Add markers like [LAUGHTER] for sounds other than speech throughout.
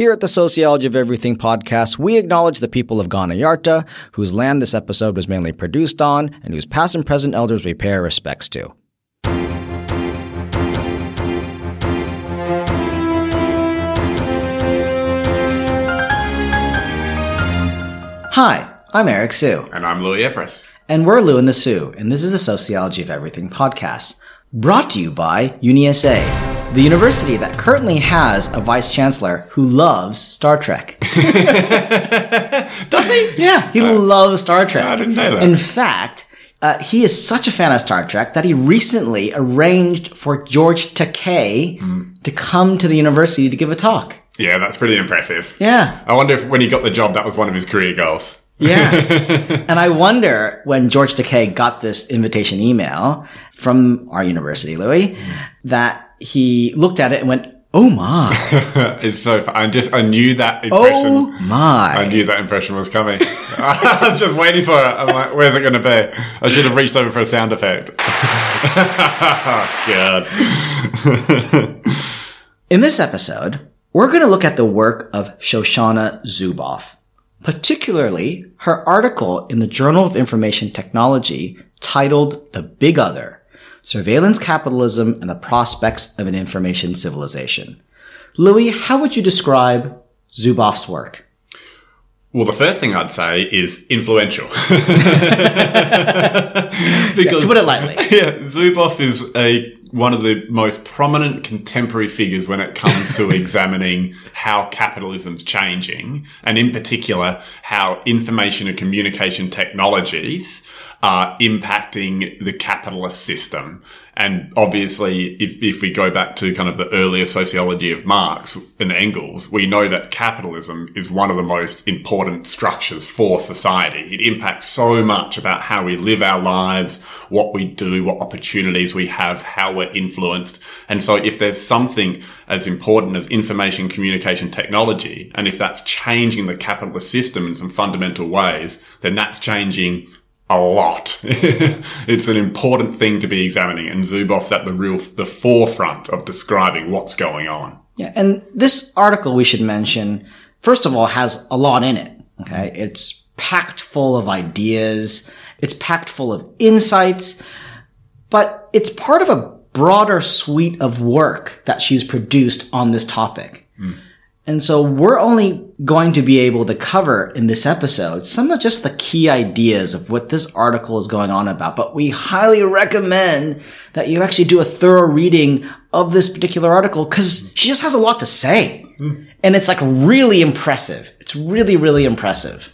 Here at the Sociology of Everything podcast, we acknowledge the people of Kaurna Yarta, whose land this episode was mainly produced on, and whose past and present elders we pay our respects to. Hi, I'm Eric Hsu. And I'm Louis Everuss. And we're Lou and the Sue, and this is the Sociology of Everything podcast, brought to you by UniSA, the university that currently has a vice chancellor who loves Star Trek. [LAUGHS] Does he? Yeah, he loves Star Trek. I didn't know that. In fact, uh, he is such a fan of Star Trek that he recently arranged for George Takei Hmm. to come to the university to give a talk. Yeah, that's pretty impressive. Yeah. I wonder if when he got the job, that was one of his career goals. Yeah. [LAUGHS] and I wonder when George Takei got this invitation email from our university, Louis, that he looked at it and went, Oh my. [LAUGHS] it's so fun. I just, I knew that oh impression. Oh my. I knew that impression was coming. [LAUGHS] I was just waiting for it. I'm like, where's it going to be? I should have reached over for a sound effect. [LAUGHS] God. In this episode, we're going to look at the work of Shoshana Zuboff, particularly her article in the Journal of Information Technology titled The Big Other Surveillance Capitalism and the Prospects of an Information Civilization. Louis, how would you describe Zuboff's work? Well, the first thing I'd say is influential. [LAUGHS] to put it lightly. [LAUGHS] Yeah, Zuboff is a one of the most prominent contemporary figures when it comes to [LAUGHS] examining how capitalism's changing, and in particular, how information and communication technologies are impacting the capitalist system. And obviously, if, if we go back to kind of the earlier sociology of Marx and Engels, we know that capitalism is one of the most important structures for society. It impacts so much about how we live our lives, what we do, what opportunities we have, how we're influenced. And so if there's something as important as information communication technology, and if that's changing the capitalist system in some fundamental ways, then that's changing a lot. [LAUGHS] it's an important thing to be examining, and Zuboff's at the real the forefront of describing what's going on. Yeah, and this article we should mention, first of all, has a lot in it. Okay. It's packed full of ideas. It's packed full of insights, but it's part of a broader suite of work that she's produced on this topic. Hmm. And so we're only going to be able to cover in this episode some of just the key ideas of what this article is going on about. But we highly recommend that you actually do a thorough reading of this particular article because she just has a lot to say. Hmm. And it's like really impressive. It's really, really impressive.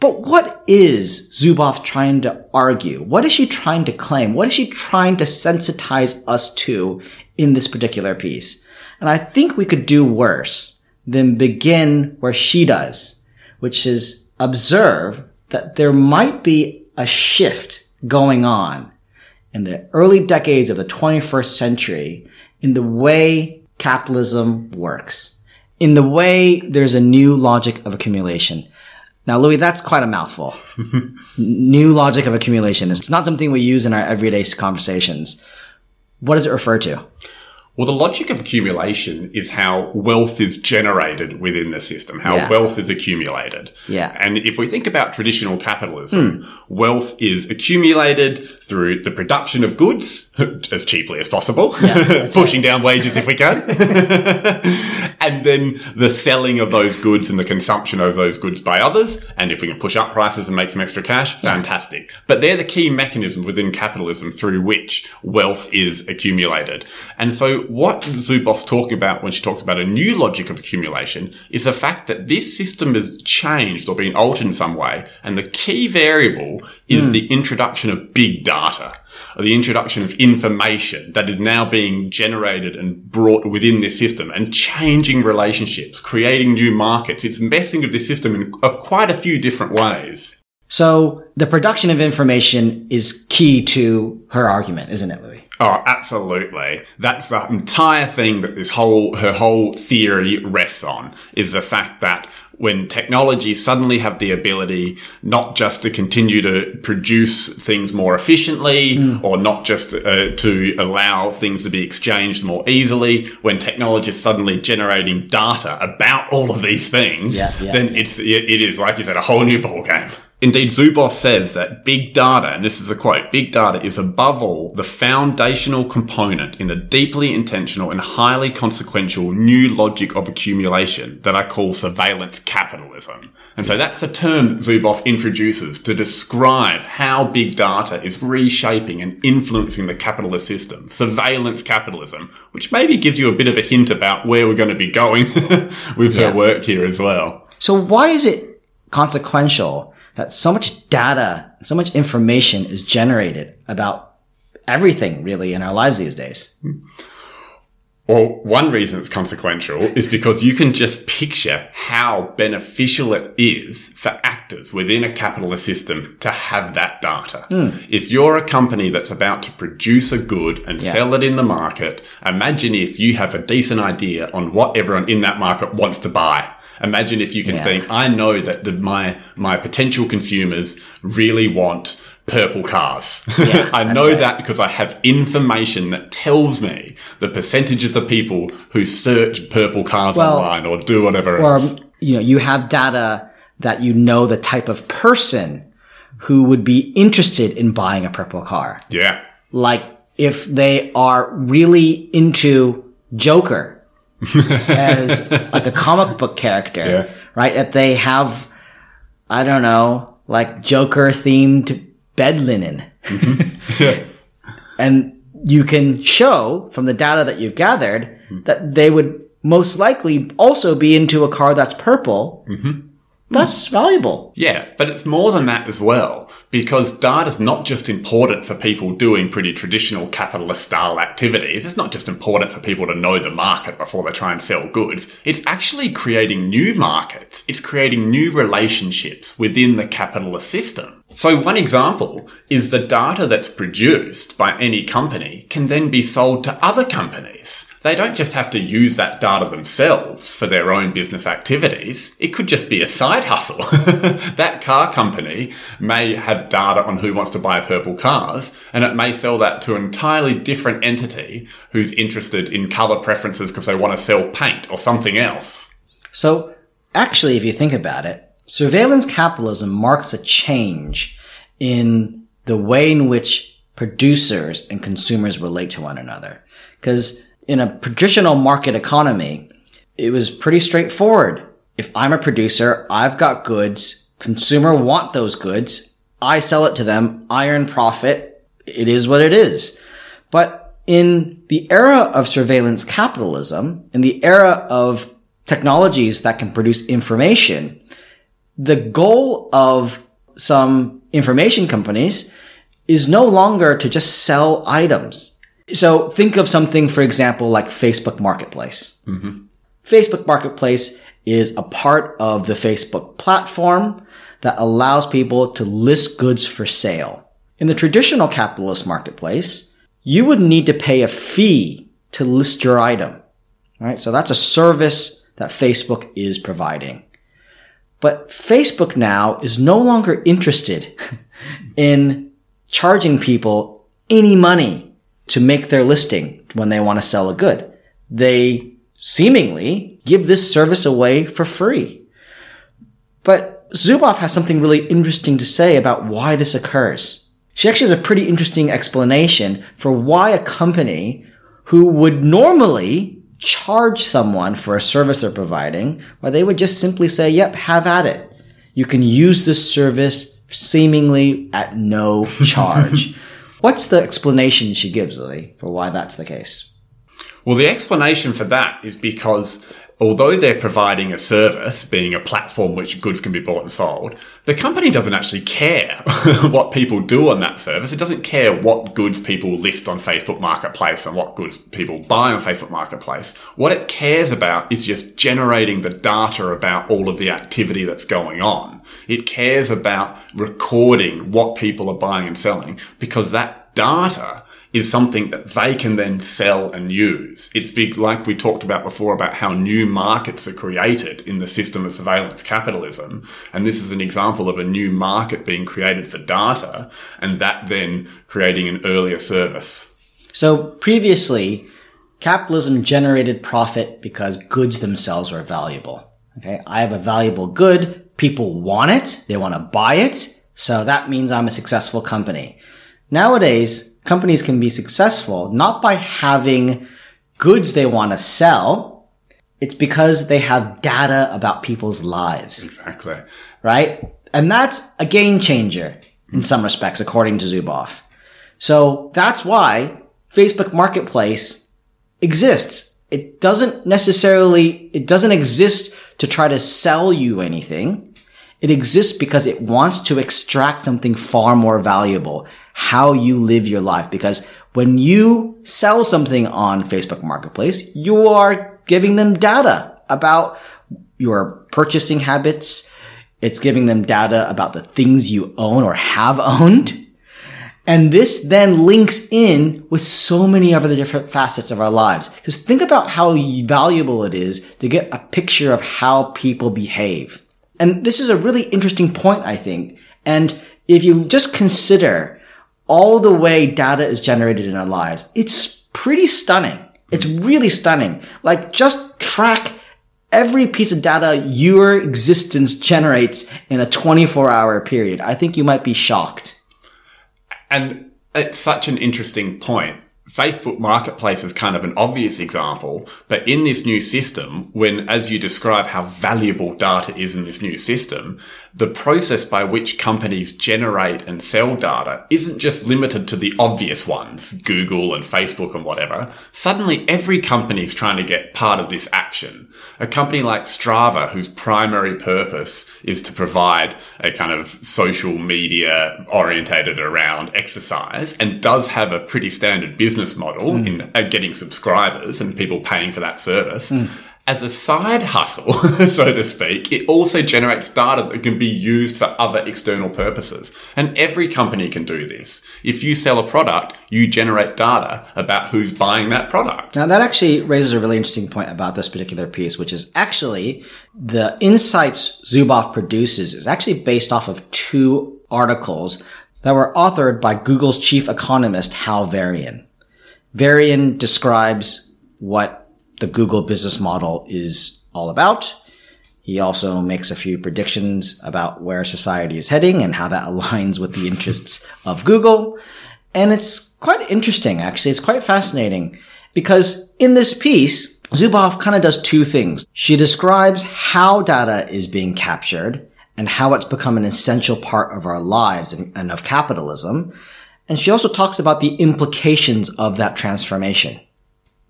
But what is Zuboff trying to argue? What is she trying to claim? What is she trying to sensitize us to in this particular piece? And I think we could do worse than begin where she does, which is observe that there might be a shift going on in the early decades of the 21st century in the way capitalism works, in the way there's a new logic of accumulation. Now, Louis, that's quite a mouthful. [LAUGHS] new logic of accumulation. It's not something we use in our everyday conversations. What does it refer to? Well, the logic of accumulation is how wealth is generated within the system, how Yeah. wealth is accumulated. Yeah. And if we think about traditional capitalism, hmm. wealth is accumulated through the production of goods [LAUGHS] as cheaply as possible, [LAUGHS] pushing down wages if we can, [LAUGHS] and then the selling of those goods and the consumption of those goods by others. And if we can push up prices and make some extra cash, fantastic. But they're the key mechanisms within capitalism through which wealth is accumulated. And so what Zuboff's talking about when she talks about a new logic of accumulation is the fact that this system has changed or been altered in some way. And the key variable is hmm. the introduction of big data or the introduction of information that is now being generated and brought within this system and changing relationships, creating new markets. It's messing with this system in quite a few different ways. So the production of information is key to her argument, isn't it, Louis? Oh, absolutely. That's the entire thing that this whole, her whole theory rests on is the fact that when technologies suddenly have the ability not just to continue to produce things more efficiently mm. or not just uh, to allow things to be exchanged more easily, when technology is suddenly generating data about all of these things, yeah, yeah. then it's, it is, like you said, a whole new ballgame. Indeed, Zuboff says that big data, and this is a quote, big data is above all the foundational component in the deeply intentional and highly consequential new logic of accumulation that I call surveillance capitalism. And so that's the term that Zuboff introduces to describe how big data is reshaping and influencing the capitalist system. Surveillance capitalism, which maybe gives you a bit of a hint about where we're going to be going [LAUGHS] with yeah. her work here as well. So why is it consequential that so much data, so much information is generated about everything really in our lives these days. Well, one reason it's consequential is because you can just picture how beneficial it is for actors within a capitalist system to have that data. Mm. If you're a company that's about to produce a good and yeah. sell it in the market, imagine if you have a decent idea on what everyone in that market wants to buy Imagine if you can yeah. think, I know that the, my, my potential consumers really want purple cars. Yeah, [LAUGHS] I know right. that because I have information that tells me the percentages of people who search purple cars well, online or do whatever or, else. You know, you have data that you know the type of person who would be interested in buying a purple car. Yeah. Like if they are really into Joker as like a comic book character, yeah. right? That they have, I don't know, like Joker themed bed linen. Mm-hmm. [LAUGHS] Yeah. and you can show from the data that you've gathered that they would most likely also be into a car that's purple. Mm-hmm. That's valuable. Yeah, but it's more than that as well, because data is not just important for people doing pretty traditional capitalist style activities. It's not just important for people to know the market before they try and sell goods. It's actually creating new markets. It's creating new relationships within the capitalist system. So one example is the data that's produced by any company can then be sold to other companies they don't just have to use that data themselves for their own business activities. It could just be a side hustle. [LAUGHS] that car company may have data on who wants to buy purple cars and it may sell that to an entirely different entity who's interested in color preferences because they want to sell paint or something else. So actually, if you think about it, surveillance capitalism marks a change in the way in which producers and consumers relate to one another. Because in a traditional market economy, it was pretty straightforward. If I'm a producer, I've got goods, consumer want those goods, I sell it to them, I earn profit, it is what it is. But in the era of surveillance capitalism, in the era of technologies that can produce information, the goal of some information companies is no longer to just sell items. So think of something, for example, like Facebook Marketplace. Mm-hmm. Facebook Marketplace is a part of the Facebook platform that allows people to list goods for sale. In the traditional capitalist marketplace, you would need to pay a fee to list your item. Right? So that's a service that Facebook is providing. But Facebook now is no longer interested [LAUGHS] in charging people any money to make their listing when they want to sell a good. They seemingly give this service away for free. But Zuboff has something really interesting to say about why this occurs. She actually has a pretty interesting explanation for why a company who would normally charge someone for a service they're providing, why they would just simply say, yep, have at it. You can use this service seemingly at no [LAUGHS] charge. What's the explanation she gives, for why that's the case? Well, the explanation for that is because although they're providing a service, being a platform which goods can be bought and sold, the company doesn't actually care [LAUGHS] what people do on that service. It doesn't care what goods people list on Facebook Marketplace and what goods people buy on Facebook Marketplace. What it cares about is just generating the data about all of the activity that's going on. It cares about recording what people are buying and selling because that data is something that they can then sell and use. It's big, like we talked about before about how new markets are created in the system of surveillance capitalism. And this is an example of a new market being created for data and that then creating an earlier service. So previously, capitalism generated profit because goods themselves were valuable. Okay. I have a valuable good. People want it. They want to buy it. So that means I'm a successful company. Nowadays, companies can be successful not by having goods they want to sell. It's because they have data about people's lives. Exactly. Right? And that's a game changer in some respects, according to Zuboff. So that's why Facebook Marketplace exists. It doesn't necessarily, it doesn't exist to try to sell you anything. It exists because it wants to extract something far more valuable how you live your life. Because when you sell something on Facebook Marketplace, you are giving them data about your purchasing habits. It's giving them data about the things you own or have owned. And this then links in with so many other different facets of our lives. Because think about how valuable it is to get a picture of how people behave. And this is a really interesting point, I think. And if you just consider all the way data is generated in our lives. It's pretty stunning. It's really stunning. Like just track every piece of data your existence generates in a 24 hour period. I think you might be shocked. And it's such an interesting point Facebook Marketplace is kind of an obvious example, but in this new system, when, as you describe how valuable data is in this new system, the process by which companies generate and sell data isn't just limited to the obvious ones, Google and Facebook and whatever. Suddenly every company is trying to get part of this action. A company like Strava, whose primary purpose is to provide a kind of social media orientated around exercise and does have a pretty standard business model mm. in uh, getting subscribers and people paying for that service. Mm as a side hustle, [LAUGHS] so to speak, it also generates data that can be used for other external purposes. And every company can do this. If you sell a product, you generate data about who's buying that product. Now that actually raises a really interesting point about this particular piece, which is actually the insights Zuboff produces is actually based off of two articles that were authored by Google's chief economist, Hal Varian. Varian describes what the Google business model is all about. He also makes a few predictions about where society is heading and how that [LAUGHS] aligns with the interests of Google. And it's quite interesting, actually. It's quite fascinating because in this piece, Zuboff kind of does two things. She describes how data is being captured and how it's become an essential part of our lives and, and of capitalism. And she also talks about the implications of that transformation.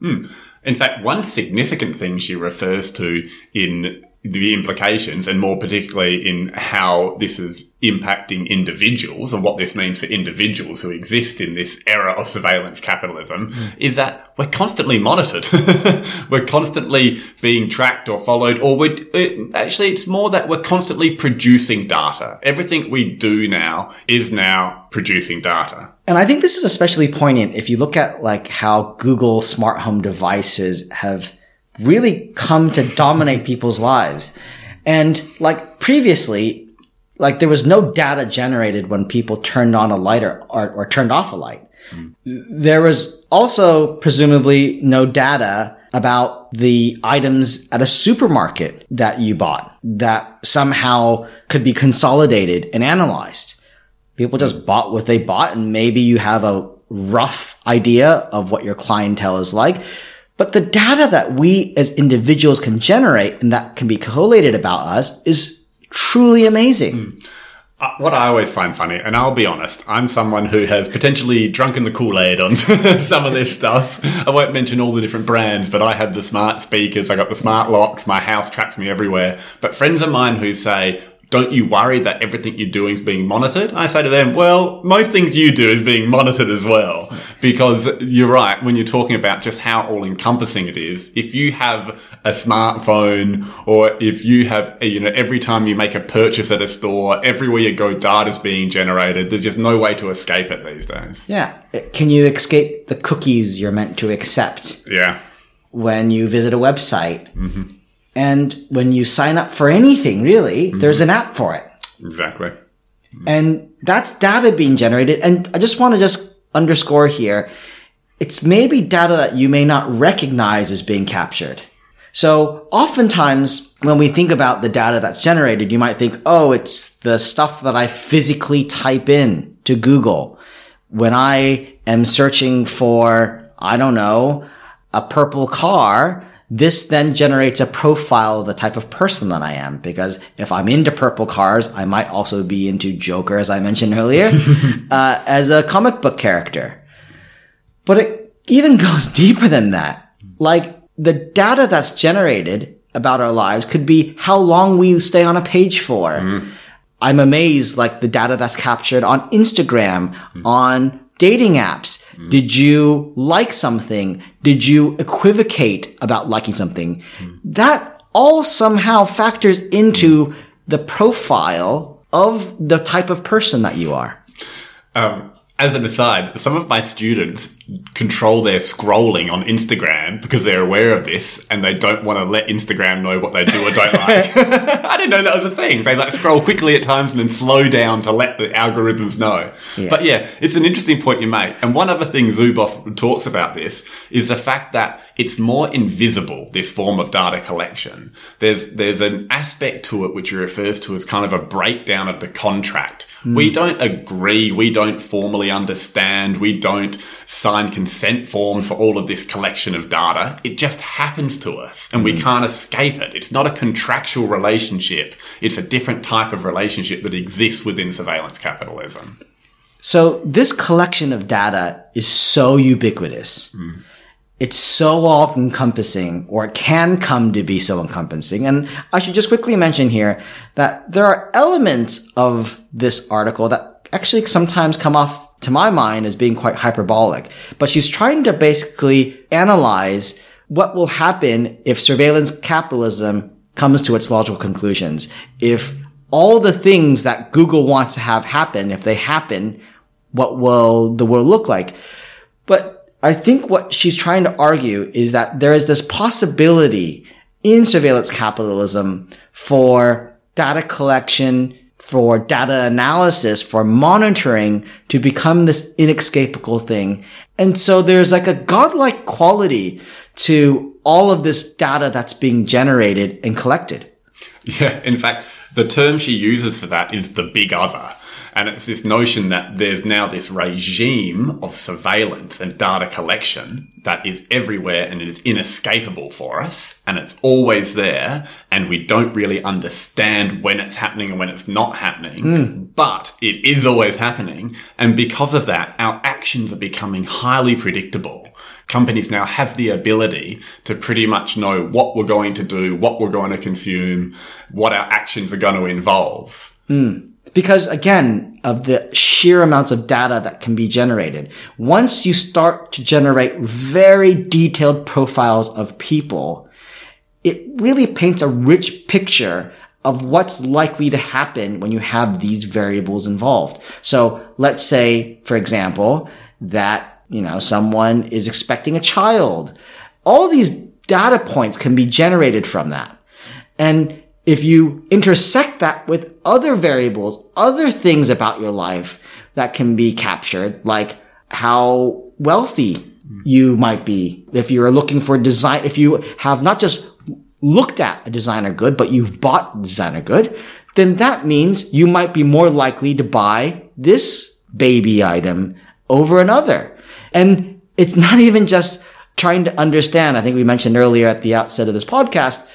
Hmm. In fact, one significant thing she refers to in the implications and more particularly in how this is impacting individuals and what this means for individuals who exist in this era of surveillance capitalism mm. is that we're constantly monitored. [LAUGHS] we're constantly being tracked or followed or we it, actually it's more that we're constantly producing data. Everything we do now is now producing data. And I think this is especially poignant if you look at like how Google smart home devices have really come to dominate people's lives. And like previously, like there was no data generated when people turned on a light or, or, or turned off a light. Mm. There was also presumably no data about the items at a supermarket that you bought that somehow could be consolidated and analyzed. People just bought what they bought and maybe you have a rough idea of what your clientele is like. But the data that we as individuals can generate and that can be collated about us is truly amazing. Mm. What I always find funny, and I'll be honest, I'm someone who has potentially drunken the Kool-Aid on [LAUGHS] some of this stuff. I won't mention all the different brands, but I have the smart speakers, I got the smart locks, my house tracks me everywhere. But friends of mine who say, don't you worry that everything you're doing is being monitored? I say to them, well, most things you do is being monitored as well. Because you're right, when you're talking about just how all encompassing it is, if you have a smartphone or if you have, you know, every time you make a purchase at a store, everywhere you go, data's being generated, there's just no way to escape it these days. Yeah. Can you escape the cookies you're meant to accept Yeah. when you visit a website? Mm-hmm. And when you sign up for anything, really, there's mm-hmm. an app for it. Exactly. And that's data being generated. And I just want to just underscore here. It's maybe data that you may not recognize as being captured. So oftentimes when we think about the data that's generated, you might think, oh, it's the stuff that I physically type in to Google. When I am searching for, I don't know, a purple car, this then generates a profile of the type of person that I am. Because if I'm into purple cars, I might also be into Joker, as I mentioned earlier, [LAUGHS] uh, as a comic book character. But it even [LAUGHS] goes deeper than that. Like the data that's generated about our lives could be how long we stay on a page for. I'm amazed, like the data that's captured on Instagram, on dating apps. Did you like something? Did you equivocate about liking something? That all somehow factors into the profile of the type of person that you are. Um, as an aside, some of my students control their scrolling on Instagram because they're aware of this and they don't want to let Instagram know what they do or don't [LAUGHS] like. I didn't know that was a thing. They like scroll quickly at times and then slow down to let the algorithms know. Yeah. But yeah, it's an interesting point you make. And one other thing Zuboff talks about this is the fact that it's more invisible, this form of data collection. There's, there's an aspect to it which he refers to as kind of a breakdown of the contract. We hmm. don't agree. We don't formally understand. We don't sign consent forms for all of this collection of data. It just happens to us and we hmm. can't escape it. It's not a contractual relationship. It's a different type of relationship that exists within surveillance capitalism. So this collection of data is so ubiquitous. Hmm. It's so all encompassing, or it can come to be so encompassing. And I should just quickly mention here that there are elements of this article that actually sometimes come off to my mind as being quite hyperbolic. But she's trying to basically analyze what will happen if surveillance capitalism comes to its logical conclusions. If all the things that Google wants to have happen, if they happen, what will the world look like? But I think what she's trying to argue is that there is this possibility in surveillance capitalism for data collection, for data analysis, for monitoring to become this inescapable thing. And so there's like a godlike quality to all of this data that's being generated and collected. Yeah, in fact, the term she uses for that is the big other. And it's this notion that there's now this regime of surveillance and data collection that is everywhere and it is inescapable for us. And it's always there. And we don't really understand when it's happening and when it's not happening. Hmm. But it is always happening. And because of that, our actions are becoming highly predictable companies now have the ability to pretty much know what we're going to do, what we're going to consume, what our actions are going to involve. Hmm. Because again, of the sheer amounts of data that can be generated, once you start to generate very detailed profiles of people, it really paints a rich picture of what's likely to happen when you have these variables involved. So let's say, for example, that, you know, someone is expecting a child. All these data points can be generated from that. And if you intersect that with other variables, other things about your life that can be captured, like how wealthy you might be. If you're looking for design, if you have not just looked at a designer good, but you've bought designer good, then that means you might be more likely to buy this baby item over another. And it's not [LAUGHS] even just trying to understand. I think we mentioned earlier at the outset of this podcast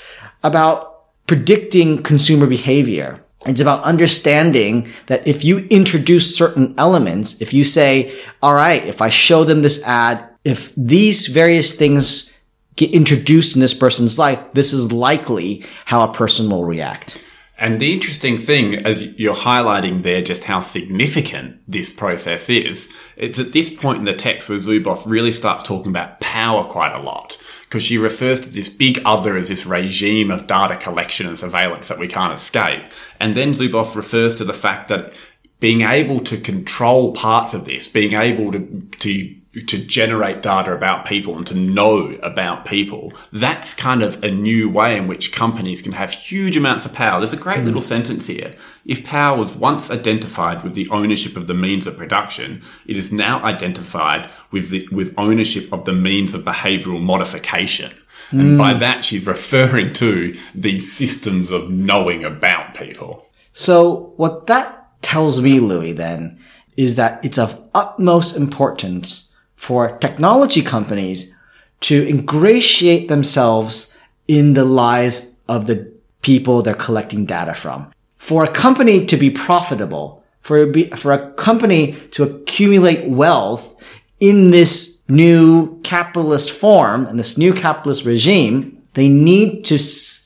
about predicting consumer behavior. It's about understanding that if you introduce certain elements, if you say, all right, if I show them this ad, if these various things get introduced in this person's life, this is likely how a person will react. And the interesting thing, as you're highlighting there, just how significant this process is, it's at this point in the text where Zuboff really starts talking about power quite a lot. Because she refers to this big other as this regime of data collection and surveillance that we can't escape. And then Zuboff refers to the fact that being able to control parts of this, being able to, to to generate data about people and to know about people. That's kind of a new way in which companies can have huge amounts of power. There's a great mm. little sentence here. If power was once identified with the ownership of the means of production, it is now identified with the, with ownership of the means of behavioral modification. And mm. by that, she's referring to these systems of knowing about people. So what that tells me, Louis, then, is that it's of utmost importance for technology companies to ingratiate themselves in the lives of the people they're collecting data from. For a company to be profitable, for a, for a company to accumulate wealth in this new capitalist form and this new capitalist regime, they need to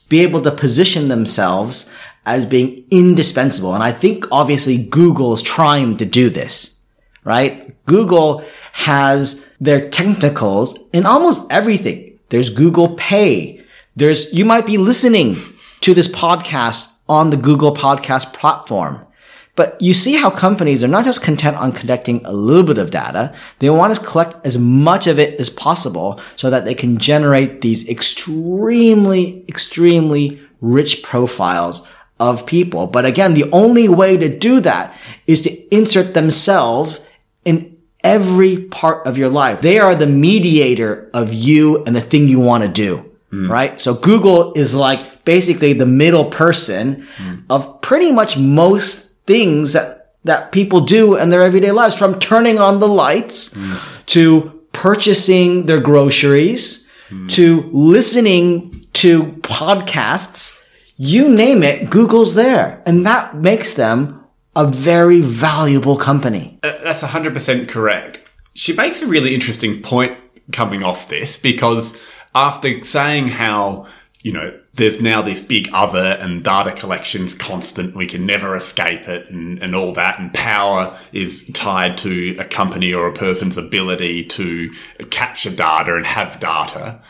be able to position themselves as being indispensable. And I think obviously Google is trying to do this, right? Google has their tentacles in almost everything. There's Google Pay. There's, you might be listening to this podcast on the Google podcast platform. But you see how companies are not just content on collecting a little bit of data. They want to collect as much of it as possible so that they can generate these extremely, extremely rich profiles of people. But again, the only way to do that is to insert themselves in every part of your life. They are the mediator of you and the thing you want to do. Mm. Right. So Google is like basically the middle person mm. of pretty much most things that, that people do in their everyday lives from turning on the lights mm. to purchasing their groceries to listening to podcasts. You name it, Google's there. And that makes them a very valuable company. Uh, that's 100% correct. She makes a really interesting point coming off this because after saying how, you know, there's now this big other and data collection's constant, we can never escape it and, and all that, and power is tied to a company or a person's ability to capture data and have data.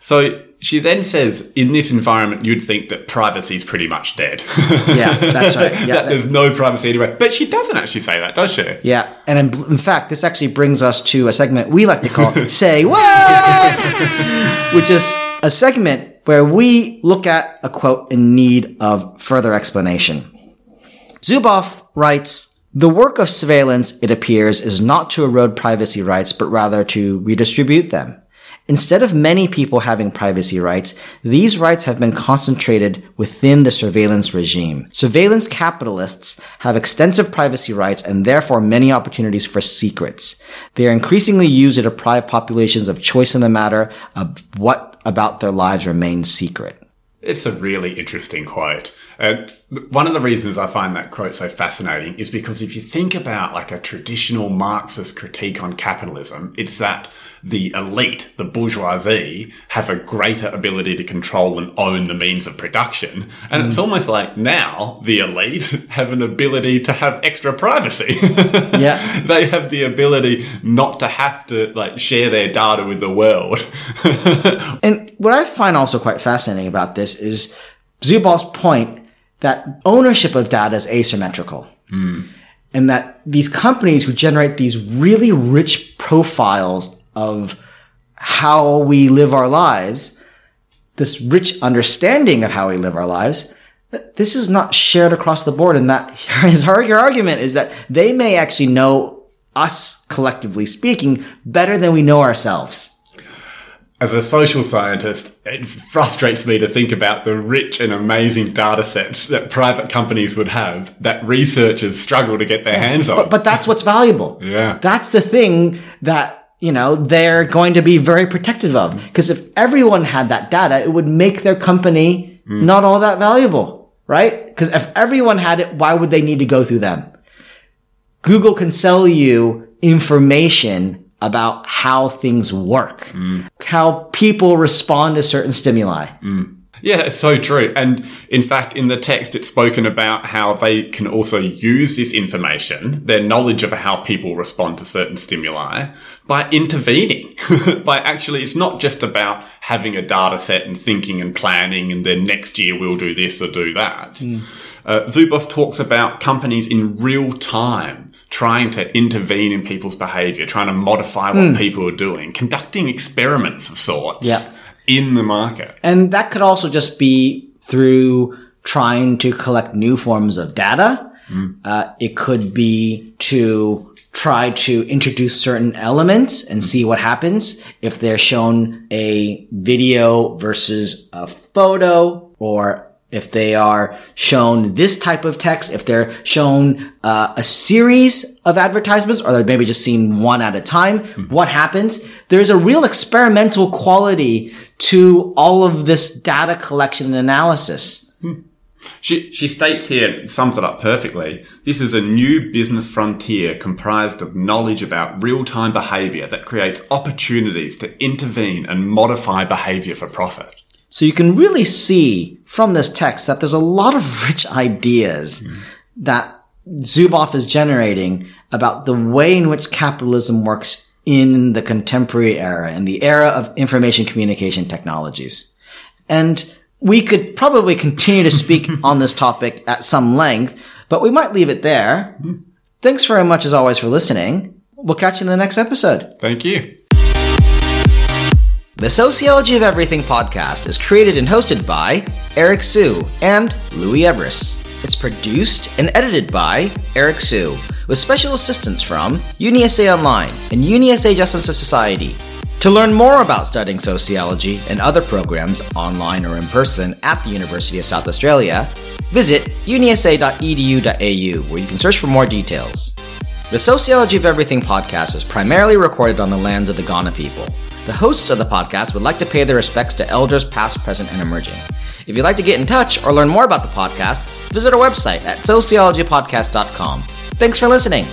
So she then says, in this environment, you'd think that privacy is pretty much dead. yeah, that's right. [LAUGHS] Yeah, that there's no privacy anywhere. But she doesn't actually say that, does she? Yeah. And in, in fact, this actually brings us to a segment we like to call [LAUGHS] Say What? [LAUGHS] Which is a segment where we look at a quote in need of further explanation. Zuboff writes, the work of surveillance, it appears, is not to erode privacy rights, but rather to redistribute them. Instead of many people having privacy rights, these rights have been concentrated within the surveillance regime. Surveillance capitalists have extensive privacy rights and therefore many opportunities for secrets. They are increasingly used to deprive populations of choice in the matter of what about their lives remains secret. It's a really interesting quote. And one of the reasons I find that quote so fascinating is because if you think about like a traditional Marxist critique on capitalism, it's that the elite, the bourgeoisie, have a greater ability to control and own the means of production. And mm. it's almost like now the elite [LAUGHS] have an ability to have extra privacy. [LAUGHS] yeah. they have the ability not to have to like share their data with the world. [LAUGHS] and what I find also quite fascinating about this is Zuboff's point that ownership of data is asymmetrical. Mm. And that these companies who generate these really rich profiles of how we live our lives, this rich understanding of how we live our lives, this is not shared across the board. And that [LAUGHS] his your argument is that they may actually know us collectively speaking better than we know ourselves as a social scientist, it frustrates me to think about the rich and amazing data sets that private companies would have that researchers struggle to get their hands on. But, but that's what's valuable. Yeah. That's the thing that, you know, they're going to be very protective of. Because if everyone had that data, it would make their company mm. not all that valuable. right? Because if everyone had it, why would they need to go through them? Google can sell you information about how things work, how people respond to certain stimuli. Yeah, it's so true. And in fact, in the text, it's spoken about how they can also use this information, their knowledge of how people respond to certain stimuli, by intervening. [LAUGHS] by actually, it's not just about having a data set and thinking and planning and then next year we'll do this or do that. Uh, Zuboff talks about companies in real time trying to intervene in people's behavior, trying to modify what people are doing, conducting experiments of sorts Yeah. in the market. And that could also just be through trying to collect new forms of data. Uh, it could be to try to introduce certain elements and see what happens if they're shown a video versus a photo or if they are shown this type of text, if they're shown uh, a series of advertisements, or they're maybe just seen one at a time, what happens? There's a real experimental quality to all of this data collection and analysis. She, she states here, sums it up perfectly. This is a new business frontier comprised of knowledge about real-time behavior that creates opportunities to intervene and modify behavior for profit. So you can really see from this text that there's a lot of [LAUGHS] rich ideas that Zuboff is generating about the way in which capitalism works in the contemporary era, in the era of information communication technologies. And we could probably continue to speak [LAUGHS] on this topic at some length, but we might leave it there. Mm-hmm. Thanks very much as always for listening. We'll catch you in the next episode. Thank you. The Sociology of Everything podcast is created and hosted by Eric Hsu and Louis Everuss. It's produced and edited by Eric Hsu, with special assistance from UniSA Online and UniSA Justice Society. To learn more about studying sociology and other programs online or in person at the University of South Australia, visit unisa.edu.au where you can search for more details. The Sociology of Everything podcast is primarily recorded on the lands of the Kaurna people. The hosts of the podcast would like to pay their respects to elders past, present, and emerging. If you'd like to get in touch or learn more about the podcast, visit our website at sociologypodcast.com. Thanks for listening.